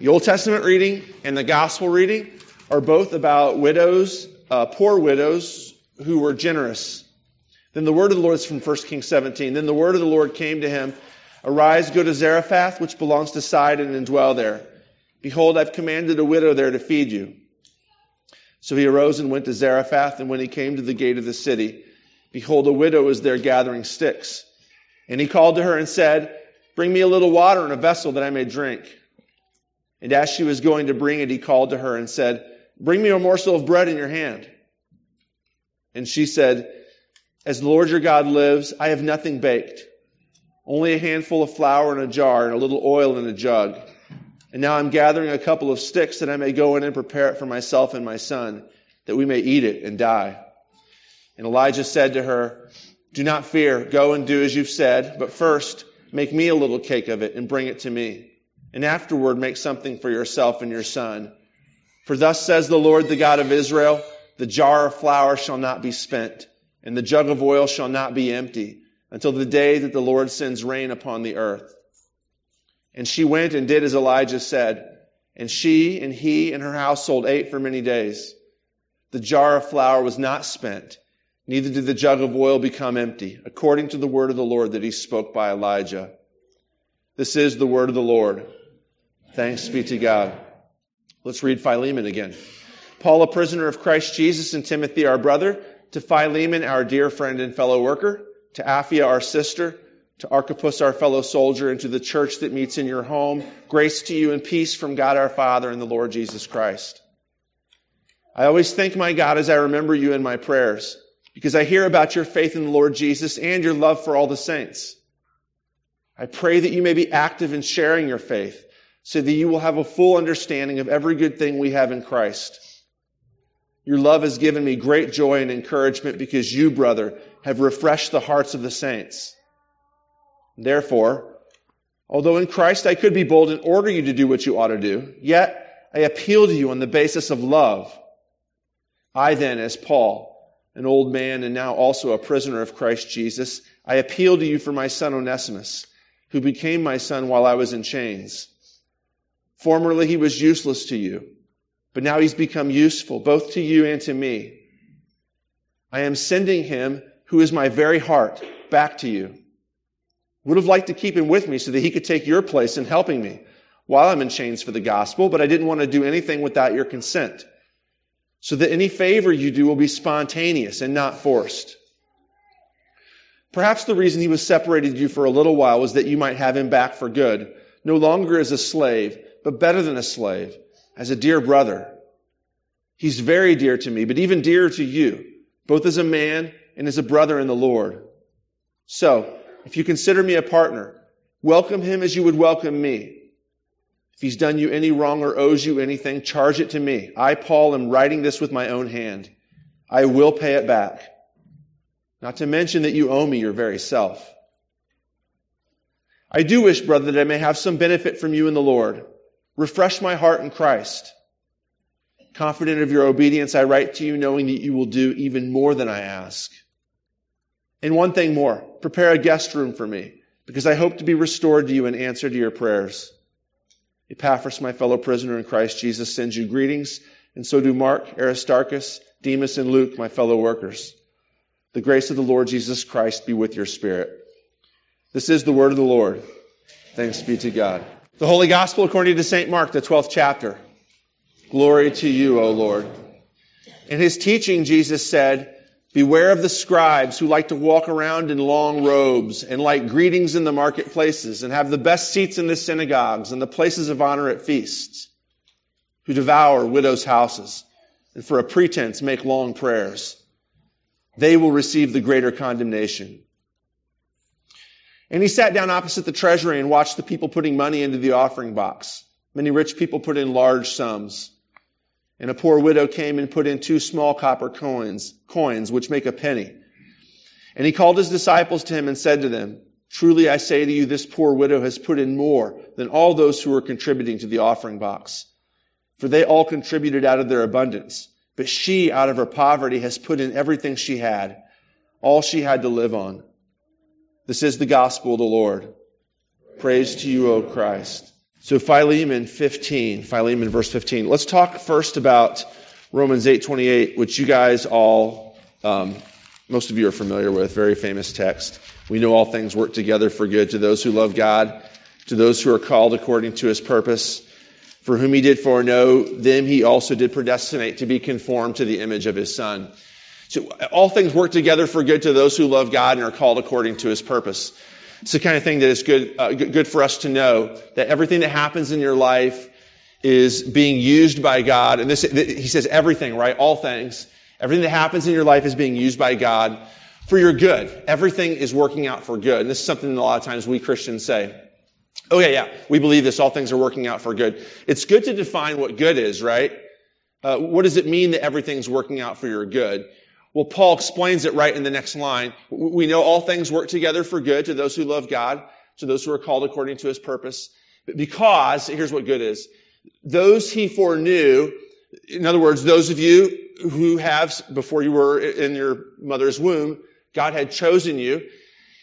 The Old Testament reading and the Gospel reading are both about widows, uh, poor widows who were generous. Then the word of the Lord is from 1 Kings 17. Then the word of the Lord came to him Arise, go to Zarephath, which belongs to Sidon, and dwell there. Behold, I've commanded a widow there to feed you. So he arose and went to Zarephath, and when he came to the gate of the city, behold, a widow was there gathering sticks. And he called to her and said, Bring me a little water in a vessel that I may drink. And as she was going to bring it, he called to her and said, Bring me a morsel of bread in your hand. And she said, As the Lord your God lives, I have nothing baked only a handful of flour in a jar and a little oil in a jug. And now I'm gathering a couple of sticks that I may go in and prepare it for myself and my son, that we may eat it and die. And Elijah said to her, Do not fear, go and do as you've said, but first make me a little cake of it and bring it to me. And afterward make something for yourself and your son. For thus says the Lord, the God of Israel, the jar of flour shall not be spent, and the jug of oil shall not be empty until the day that the Lord sends rain upon the earth. And she went and did as Elijah said, and she and he and her household ate for many days. The jar of flour was not spent, neither did the jug of oil become empty, according to the word of the Lord that he spoke by Elijah. This is the word of the Lord. Thanks be to God. Let's read Philemon again. Paul, a prisoner of Christ Jesus, and Timothy, our brother, to Philemon, our dear friend and fellow worker to Apphia, our sister, to Archippus, our fellow soldier, and to the church that meets in your home. Grace to you and peace from God our Father and the Lord Jesus Christ. I always thank my God as I remember you in my prayers, because I hear about your faith in the Lord Jesus and your love for all the saints. I pray that you may be active in sharing your faith, so that you will have a full understanding of every good thing we have in Christ. Your love has given me great joy and encouragement because you, brother, have refreshed the hearts of the saints. Therefore, although in Christ I could be bold and order you to do what you ought to do, yet I appeal to you on the basis of love. I then, as Paul, an old man and now also a prisoner of Christ Jesus, I appeal to you for my son Onesimus, who became my son while I was in chains. Formerly he was useless to you, but now he's become useful both to you and to me. I am sending him who is my very heart, back to you. Would have liked to keep him with me so that he could take your place in helping me while I'm in chains for the gospel, but I didn't want to do anything without your consent. So that any favor you do will be spontaneous and not forced. Perhaps the reason he was separated you for a little while was that you might have him back for good, no longer as a slave, but better than a slave, as a dear brother. He's very dear to me, but even dearer to you, both as a man and as a brother in the Lord. So, if you consider me a partner, welcome him as you would welcome me. If he's done you any wrong or owes you anything, charge it to me. I, Paul, am writing this with my own hand. I will pay it back. Not to mention that you owe me your very self. I do wish, brother, that I may have some benefit from you in the Lord. Refresh my heart in Christ. Confident of your obedience, I write to you knowing that you will do even more than I ask. And one thing more, prepare a guest room for me, because I hope to be restored to you in answer to your prayers. Epaphras, my fellow prisoner in Christ Jesus, sends you greetings, and so do Mark, Aristarchus, Demas, and Luke, my fellow workers. The grace of the Lord Jesus Christ be with your spirit. This is the word of the Lord. Thanks be to God. The Holy Gospel according to St. Mark, the 12th chapter. Glory to you, O Lord. In his teaching, Jesus said, Beware of the scribes who like to walk around in long robes and like greetings in the marketplaces and have the best seats in the synagogues and the places of honor at feasts, who devour widows' houses and for a pretense make long prayers. They will receive the greater condemnation. And he sat down opposite the treasury and watched the people putting money into the offering box. Many rich people put in large sums. And a poor widow came and put in two small copper coins, coins, which make a penny. And he called his disciples to him and said to them, Truly I say to you, this poor widow has put in more than all those who are contributing to the offering box. For they all contributed out of their abundance. But she, out of her poverty, has put in everything she had, all she had to live on. This is the gospel of the Lord. Praise to you, O Christ. So Philemon 15, Philemon verse 15. Let's talk first about Romans 8:28, which you guys all, um, most of you are familiar with, very famous text. We know all things work together for good to those who love God, to those who are called according to His purpose. For whom He did foreknow, them He also did predestinate to be conformed to the image of His Son. So all things work together for good to those who love God and are called according to His purpose. It's the kind of thing that is good, uh, good for us to know that everything that happens in your life is being used by God. And this, he says everything, right? All things. Everything that happens in your life is being used by God for your good. Everything is working out for good. And this is something that a lot of times we Christians say. Okay, yeah, we believe this. All things are working out for good. It's good to define what good is, right? Uh, what does it mean that everything's working out for your good? Well, Paul explains it right in the next line. We know all things work together for good to those who love God, to those who are called according to his purpose. Because, here's what good is. Those he foreknew, in other words, those of you who have, before you were in your mother's womb, God had chosen you.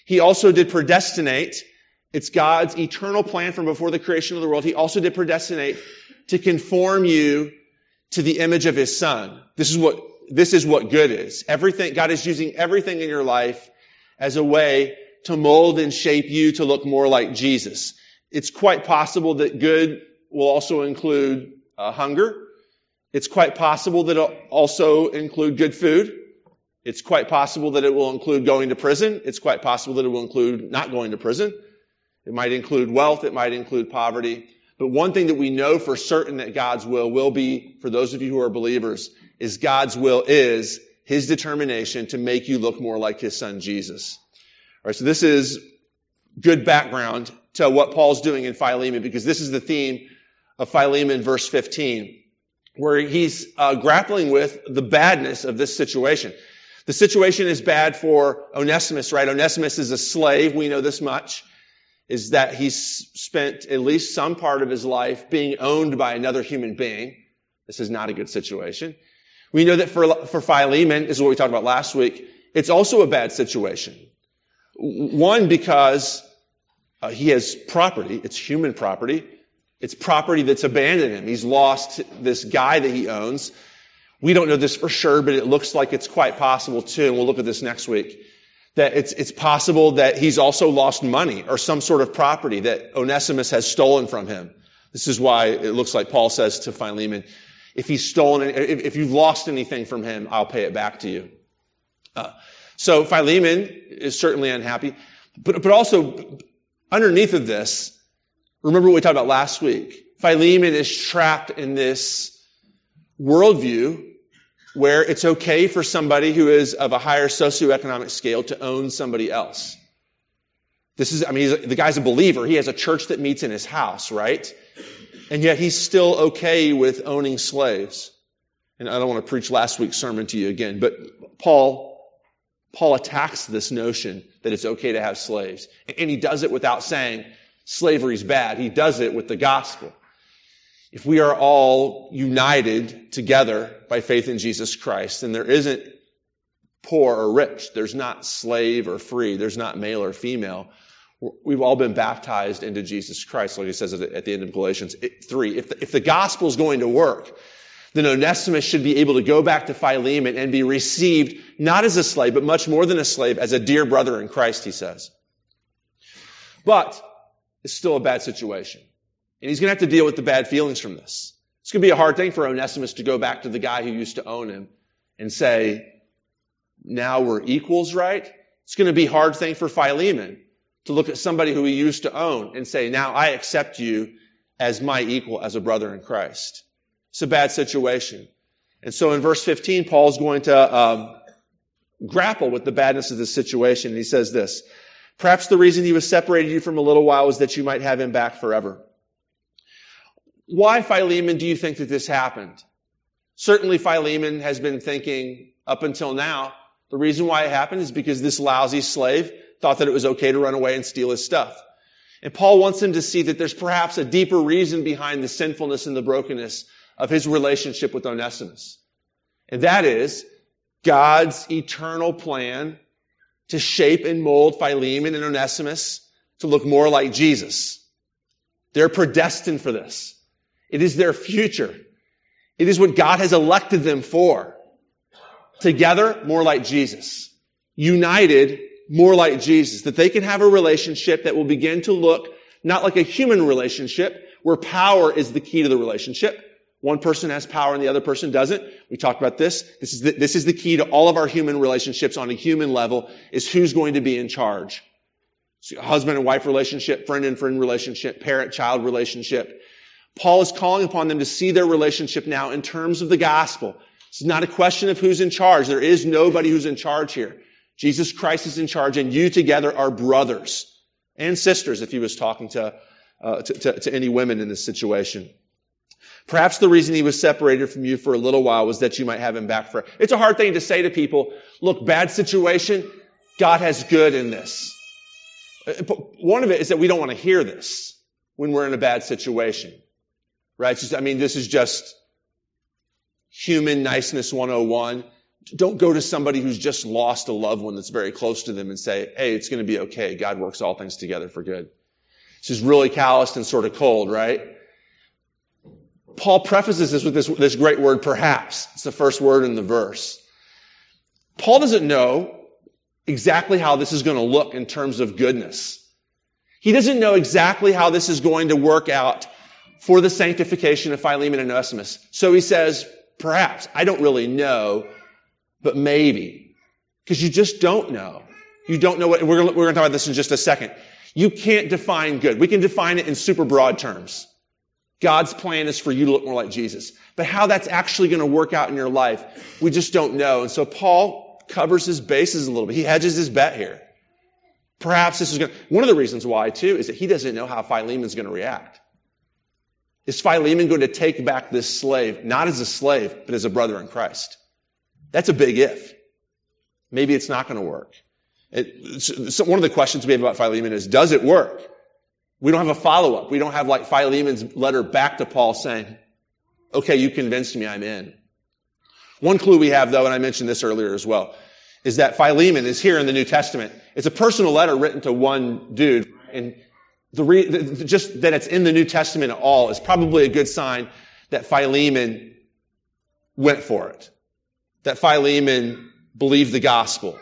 He also did predestinate. It's God's eternal plan from before the creation of the world. He also did predestinate to conform you to the image of his son. This is what this is what good is. Everything, God is using everything in your life as a way to mold and shape you to look more like Jesus. It's quite possible that good will also include uh, hunger. It's quite possible that it'll also include good food. It's quite possible that it will include going to prison. It's quite possible that it will include not going to prison. It might include wealth. It might include poverty. But one thing that we know for certain that God's will will be, for those of you who are believers, is God's will is His determination to make you look more like His Son Jesus. All right, so this is good background to what Paul's doing in Philemon because this is the theme of Philemon verse 15 where he's uh, grappling with the badness of this situation. The situation is bad for Onesimus, right? Onesimus is a slave. We know this much is that he's spent at least some part of his life being owned by another human being. This is not a good situation. We know that for, for Philemon, this is what we talked about last week, it's also a bad situation. One, because uh, he has property, it's human property. It's property that's abandoned him. He's lost this guy that he owns. We don't know this for sure, but it looks like it's quite possible too, and we'll look at this next week that it's, it's possible that he's also lost money or some sort of property that Onesimus has stolen from him. This is why it looks like Paul says to Philemon, if he's stolen, if, if you've lost anything from him, I'll pay it back to you. Uh, so Philemon is certainly unhappy, but, but also underneath of this, remember what we talked about last week. Philemon is trapped in this worldview where it's okay for somebody who is of a higher socioeconomic scale to own somebody else. This is, I mean, the guy's a believer. He has a church that meets in his house, right? And yet he's still okay with owning slaves. And I don't want to preach last week's sermon to you again, but Paul, Paul attacks this notion that it's okay to have slaves. And he does it without saying slavery's bad. He does it with the gospel if we are all united together by faith in Jesus Christ, then there isn't poor or rich. There's not slave or free. There's not male or female. We've all been baptized into Jesus Christ, like he says at the end of Galatians 3. If the, if the gospel is going to work, then Onesimus should be able to go back to Philemon and be received not as a slave, but much more than a slave, as a dear brother in Christ, he says. But it's still a bad situation. And he's going to have to deal with the bad feelings from this. It's going to be a hard thing for Onesimus to go back to the guy who used to own him and say, now we're equals, right? It's going to be a hard thing for Philemon to look at somebody who he used to own and say, now I accept you as my equal, as a brother in Christ. It's a bad situation. And so in verse 15, Paul's going to um, grapple with the badness of this situation. And he says this, perhaps the reason he was separated you from a little while was that you might have him back forever. Why, Philemon, do you think that this happened? Certainly, Philemon has been thinking up until now, the reason why it happened is because this lousy slave thought that it was okay to run away and steal his stuff. And Paul wants him to see that there's perhaps a deeper reason behind the sinfulness and the brokenness of his relationship with Onesimus. And that is God's eternal plan to shape and mold Philemon and Onesimus to look more like Jesus. They're predestined for this. It is their future. It is what God has elected them for. Together, more like Jesus. United, more like Jesus. That they can have a relationship that will begin to look not like a human relationship, where power is the key to the relationship. One person has power and the other person doesn't. We talked about this. This is the, this is the key to all of our human relationships on a human level is who's going to be in charge. So husband and wife relationship, friend and friend relationship, parent-child relationship. Paul is calling upon them to see their relationship now in terms of the gospel. It's not a question of who's in charge. There is nobody who's in charge here. Jesus Christ is in charge and you together are brothers and sisters if he was talking to, uh, to, to, to any women in this situation. Perhaps the reason he was separated from you for a little while was that you might have him back for. It's a hard thing to say to people, look, bad situation, God has good in this. Uh, one of it is that we don't want to hear this when we're in a bad situation. Right? Just, I mean, this is just human niceness 101. Don't go to somebody who's just lost a loved one that's very close to them and say, hey, it's going to be okay. God works all things together for good. This is really calloused and sort of cold, right? Paul prefaces this with this, this great word, perhaps. It's the first word in the verse. Paul doesn't know exactly how this is going to look in terms of goodness. He doesn't know exactly how this is going to work out for the sanctification of Philemon and Onesimus. So he says, perhaps. I don't really know, but maybe. Because you just don't know. You don't know what, we're we're going to talk about this in just a second. You can't define good. We can define it in super broad terms. God's plan is for you to look more like Jesus. But how that's actually going to work out in your life, we just don't know. And so Paul covers his bases a little bit. He hedges his bet here. Perhaps this is going to, one of the reasons why too is that he doesn't know how Philemon's going to react. Is Philemon going to take back this slave, not as a slave, but as a brother in Christ? That's a big if. Maybe it's not going to work. It, so one of the questions we have about Philemon is, does it work? We don't have a follow-up. We don't have like Philemon's letter back to Paul saying, okay, you convinced me, I'm in. One clue we have though, and I mentioned this earlier as well, is that Philemon is here in the New Testament. It's a personal letter written to one dude, and the, re- the just that it's in the New Testament at all is probably a good sign that Philemon went for it. That Philemon believed the gospel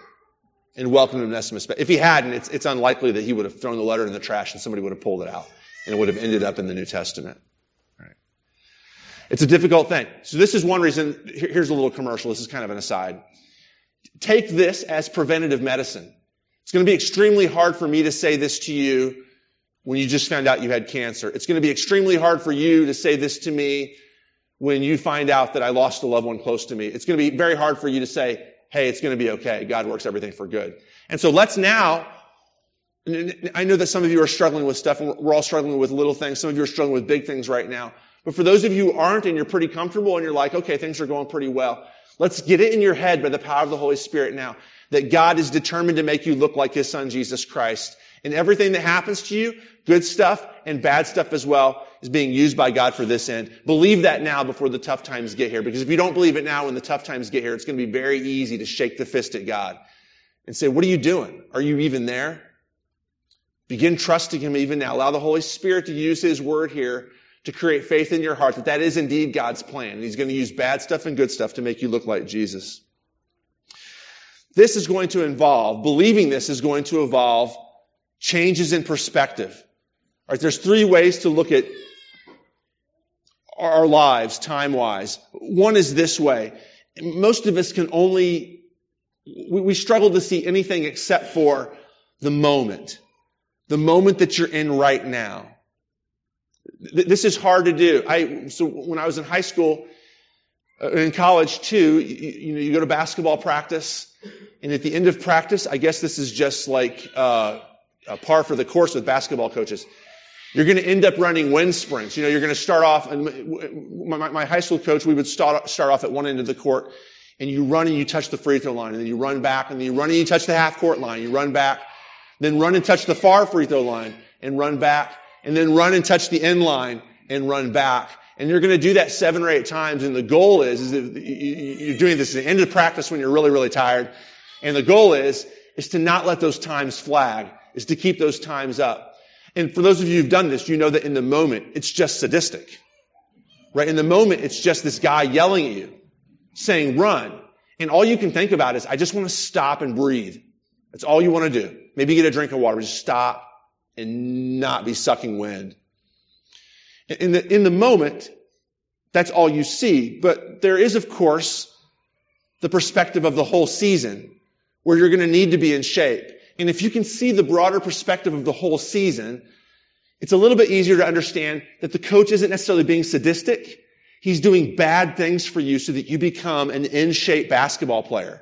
and welcomed Onesimus But If he hadn't, it's, it's unlikely that he would have thrown the letter in the trash and somebody would have pulled it out and it would have ended up in the New Testament. Right. It's a difficult thing. So this is one reason. Here's a little commercial. This is kind of an aside. Take this as preventative medicine. It's going to be extremely hard for me to say this to you when you just found out you had cancer. It's going to be extremely hard for you to say this to me when you find out that I lost a loved one close to me. It's going to be very hard for you to say, hey, it's going to be okay. God works everything for good. And so let's now, I know that some of you are struggling with stuff and we're all struggling with little things. Some of you are struggling with big things right now. But for those of you who aren't and you're pretty comfortable and you're like, okay, things are going pretty well. Let's get it in your head by the power of the Holy Spirit now that God is determined to make you look like His Son, Jesus Christ. And everything that happens to you, good stuff and bad stuff as well, is being used by God for this end. Believe that now before the tough times get here. Because if you don't believe it now when the tough times get here, it's going to be very easy to shake the fist at God and say, what are you doing? Are you even there? Begin trusting Him even now. Allow the Holy Spirit to use His word here to create faith in your heart that that is indeed God's plan. And He's going to use bad stuff and good stuff to make you look like Jesus. This is going to involve, believing this is going to involve changes in perspective. All right, there's three ways to look at our lives time wise. One is this way. Most of us can only, we, we struggle to see anything except for the moment. The moment that you're in right now. This is hard to do. I, so when I was in high school, uh, in college too, you, you, know, you go to basketball practice, and at the end of practice, I guess this is just like, uh, a par for the course with basketball coaches. You're going to end up running wind sprints. You know, you're going to start off, and my, my high school coach, we would start, start off at one end of the court, and you run and you touch the free throw line, and then you run back, and then you run and you touch the half court line, you run back, then run and touch the far free throw line, and run back, and then run and touch the end line, and run back. And you're going to do that seven or eight times, and the goal is, is you're doing this at the end of practice when you're really, really tired, and the goal is, is to not let those times flag is to keep those times up. And for those of you who've done this, you know that in the moment, it's just sadistic. Right? In the moment, it's just this guy yelling at you, saying, run. And all you can think about is, I just want to stop and breathe. That's all you want to do. Maybe get a drink of water, just stop and not be sucking wind. In the, in the moment, that's all you see. But there is, of course, the perspective of the whole season where you're going to need to be in shape. And if you can see the broader perspective of the whole season, it's a little bit easier to understand that the coach isn't necessarily being sadistic. He's doing bad things for you so that you become an in shape basketball player.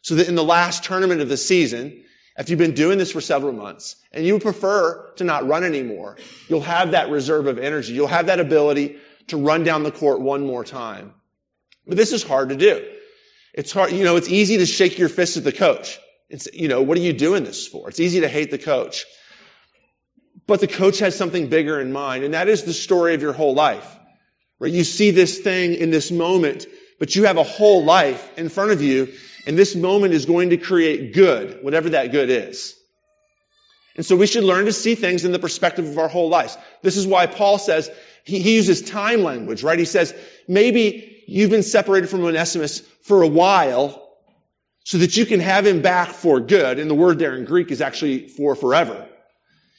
So that in the last tournament of the season, if you've been doing this for several months and you prefer to not run anymore, you'll have that reserve of energy. You'll have that ability to run down the court one more time. But this is hard to do. It's hard, you know, it's easy to shake your fist at the coach. It's, you know, what are you doing this for? It's easy to hate the coach. But the coach has something bigger in mind, and that is the story of your whole life. Right? You see this thing in this moment, but you have a whole life in front of you, and this moment is going to create good, whatever that good is. And so we should learn to see things in the perspective of our whole lives. This is why Paul says, he, he uses time language, right? He says, maybe you've been separated from Onesimus for a while, so that you can have him back for good. And the word there in Greek is actually for forever.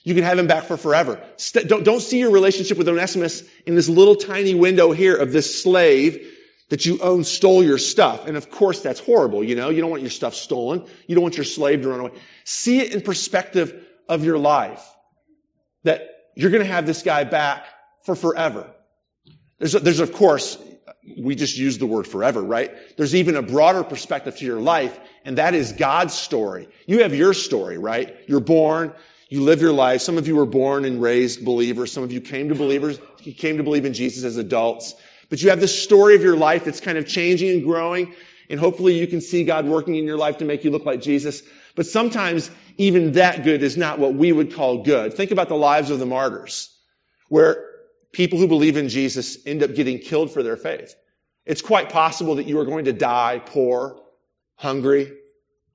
You can have him back for forever. do don't, don't see your relationship with Onesimus in this little tiny window here of this slave that you own stole your stuff. And of course that's horrible, you know. You don't want your stuff stolen. You don't want your slave to run away. See it in perspective of your life. That you're gonna have this guy back for forever. There's, there's of course, we just use the word forever, right? There's even a broader perspective to your life, and that is God's story. You have your story, right? You're born, you live your life. Some of you were born and raised believers. Some of you came to believers, you came to believe in Jesus as adults. But you have this story of your life that's kind of changing and growing, and hopefully you can see God working in your life to make you look like Jesus. But sometimes even that good is not what we would call good. Think about the lives of the martyrs, where people who believe in Jesus end up getting killed for their faith. It's quite possible that you are going to die poor, hungry,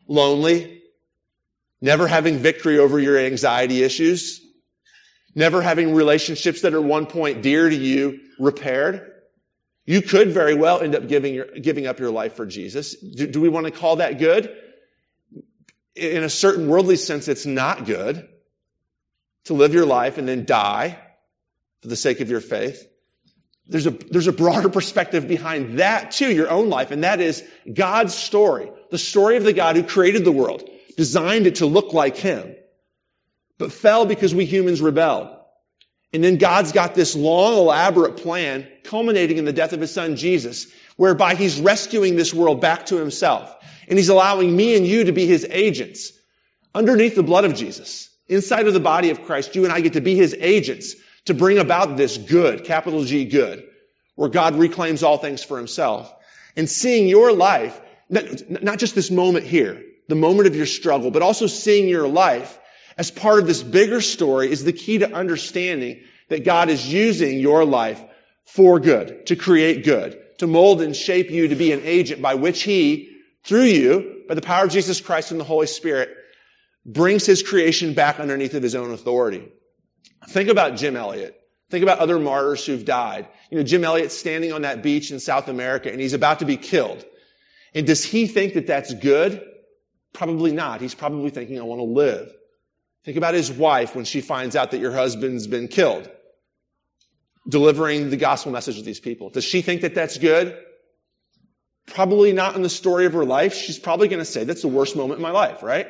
lonely, never having victory over your anxiety issues, never having relationships that are one point dear to you repaired. You could very well end up giving, your, giving up your life for Jesus. Do, do we want to call that good? In a certain worldly sense, it's not good to live your life and then die for the sake of your faith. There's a, there's a broader perspective behind that too, your own life, and that is God's story. The story of the God who created the world, designed it to look like Him, but fell because we humans rebelled. And then God's got this long, elaborate plan culminating in the death of His Son Jesus, whereby He's rescuing this world back to Himself. And He's allowing me and you to be His agents underneath the blood of Jesus. Inside of the body of Christ, you and I get to be His agents to bring about this good, capital G good, where God reclaims all things for himself. And seeing your life, not just this moment here, the moment of your struggle, but also seeing your life as part of this bigger story is the key to understanding that God is using your life for good, to create good, to mold and shape you to be an agent by which He, through you, by the power of Jesus Christ and the Holy Spirit, brings His creation back underneath of His own authority. Think about Jim Elliot. Think about other martyrs who've died. You know, Jim Elliot's standing on that beach in South America and he's about to be killed. And does he think that that's good? Probably not. He's probably thinking, I want to live. Think about his wife when she finds out that your husband's been killed. Delivering the gospel message to these people. Does she think that that's good? Probably not in the story of her life. She's probably going to say, that's the worst moment in my life, right?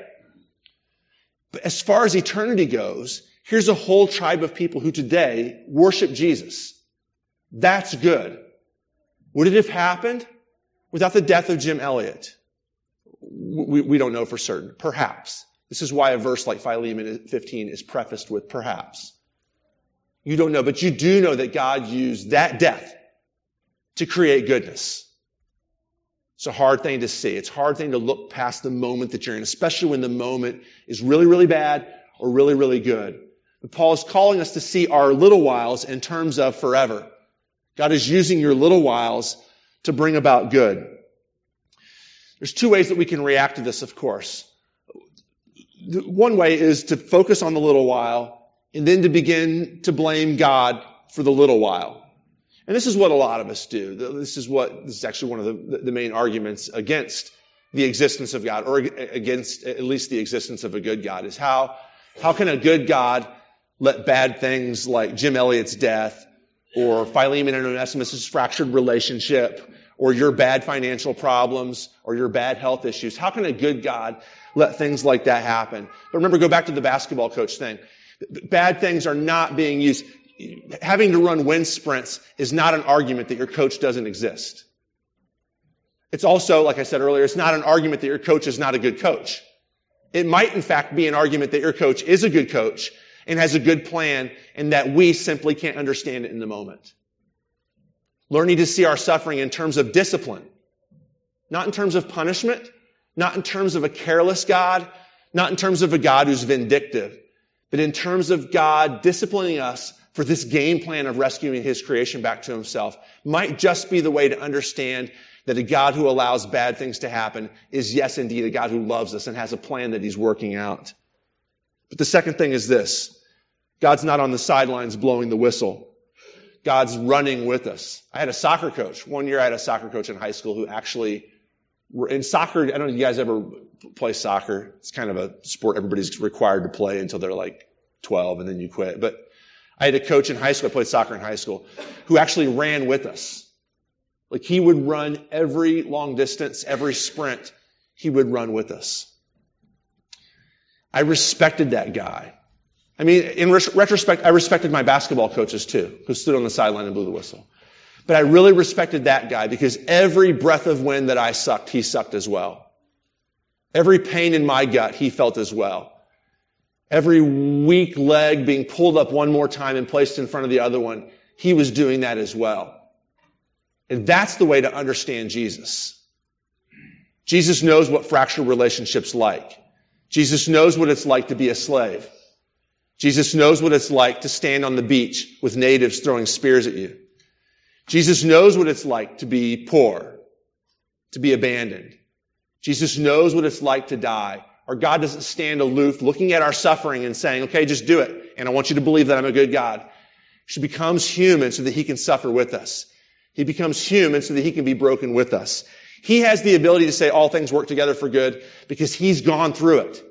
But as far as eternity goes, Here's a whole tribe of people who today worship Jesus. That's good. Would it have happened without the death of Jim Elliot? We, we don't know for certain. Perhaps. This is why a verse like Philemon 15 is prefaced with perhaps. You don't know, but you do know that God used that death to create goodness. It's a hard thing to see. It's a hard thing to look past the moment that you're in, especially when the moment is really, really bad or really, really good. Paul is calling us to see our little whiles in terms of forever. God is using your little whiles to bring about good. There's two ways that we can react to this, of course. One way is to focus on the little while and then to begin to blame God for the little while. And this is what a lot of us do. This is what, this is actually one of the, the main arguments against the existence of God, or against at least the existence of a good God, is how, how can a good God let bad things like Jim Elliot's death, or Philemon and Onesimus' fractured relationship, or your bad financial problems, or your bad health issues, how can a good God let things like that happen? But remember, go back to the basketball coach thing. Bad things are not being used having to run wind sprints is not an argument that your coach doesn't exist. It's also, like I said earlier, it's not an argument that your coach is not a good coach. It might, in fact, be an argument that your coach is a good coach and has a good plan and that we simply can't understand it in the moment. Learning to see our suffering in terms of discipline, not in terms of punishment, not in terms of a careless God, not in terms of a God who's vindictive, but in terms of God disciplining us for this game plan of rescuing his creation back to himself might just be the way to understand that a God who allows bad things to happen is yes, indeed, a God who loves us and has a plan that he's working out. But the second thing is this. God's not on the sidelines blowing the whistle. God's running with us. I had a soccer coach. One year I had a soccer coach in high school who actually, in soccer, I don't know if you guys ever play soccer. It's kind of a sport everybody's required to play until they're like 12 and then you quit. But I had a coach in high school, I played soccer in high school, who actually ran with us. Like he would run every long distance, every sprint, he would run with us. I respected that guy. I mean, in retrospect, I respected my basketball coaches too, who stood on the sideline and blew the whistle. But I really respected that guy because every breath of wind that I sucked, he sucked as well. Every pain in my gut, he felt as well every weak leg being pulled up one more time and placed in front of the other one, he was doing that as well. And that's the way to understand Jesus. Jesus knows what fractured relationships like. Jesus knows what it's like to be a slave. Jesus knows what it's like to stand on the beach with natives throwing spears at you. Jesus knows what it's like to be poor, to be abandoned. Jesus knows what it's like to die or God doesn't stand aloof looking at our suffering and saying, okay, just do it. And I want you to believe that I'm a good God. He becomes human so that he can suffer with us. He becomes human so that he can be broken with us. He has the ability to say all things work together for good because he's gone through it.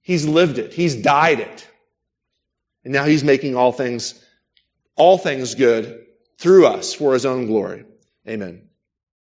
He's lived it. He's died it. And now he's making all things, all things good through us for his own glory. Amen.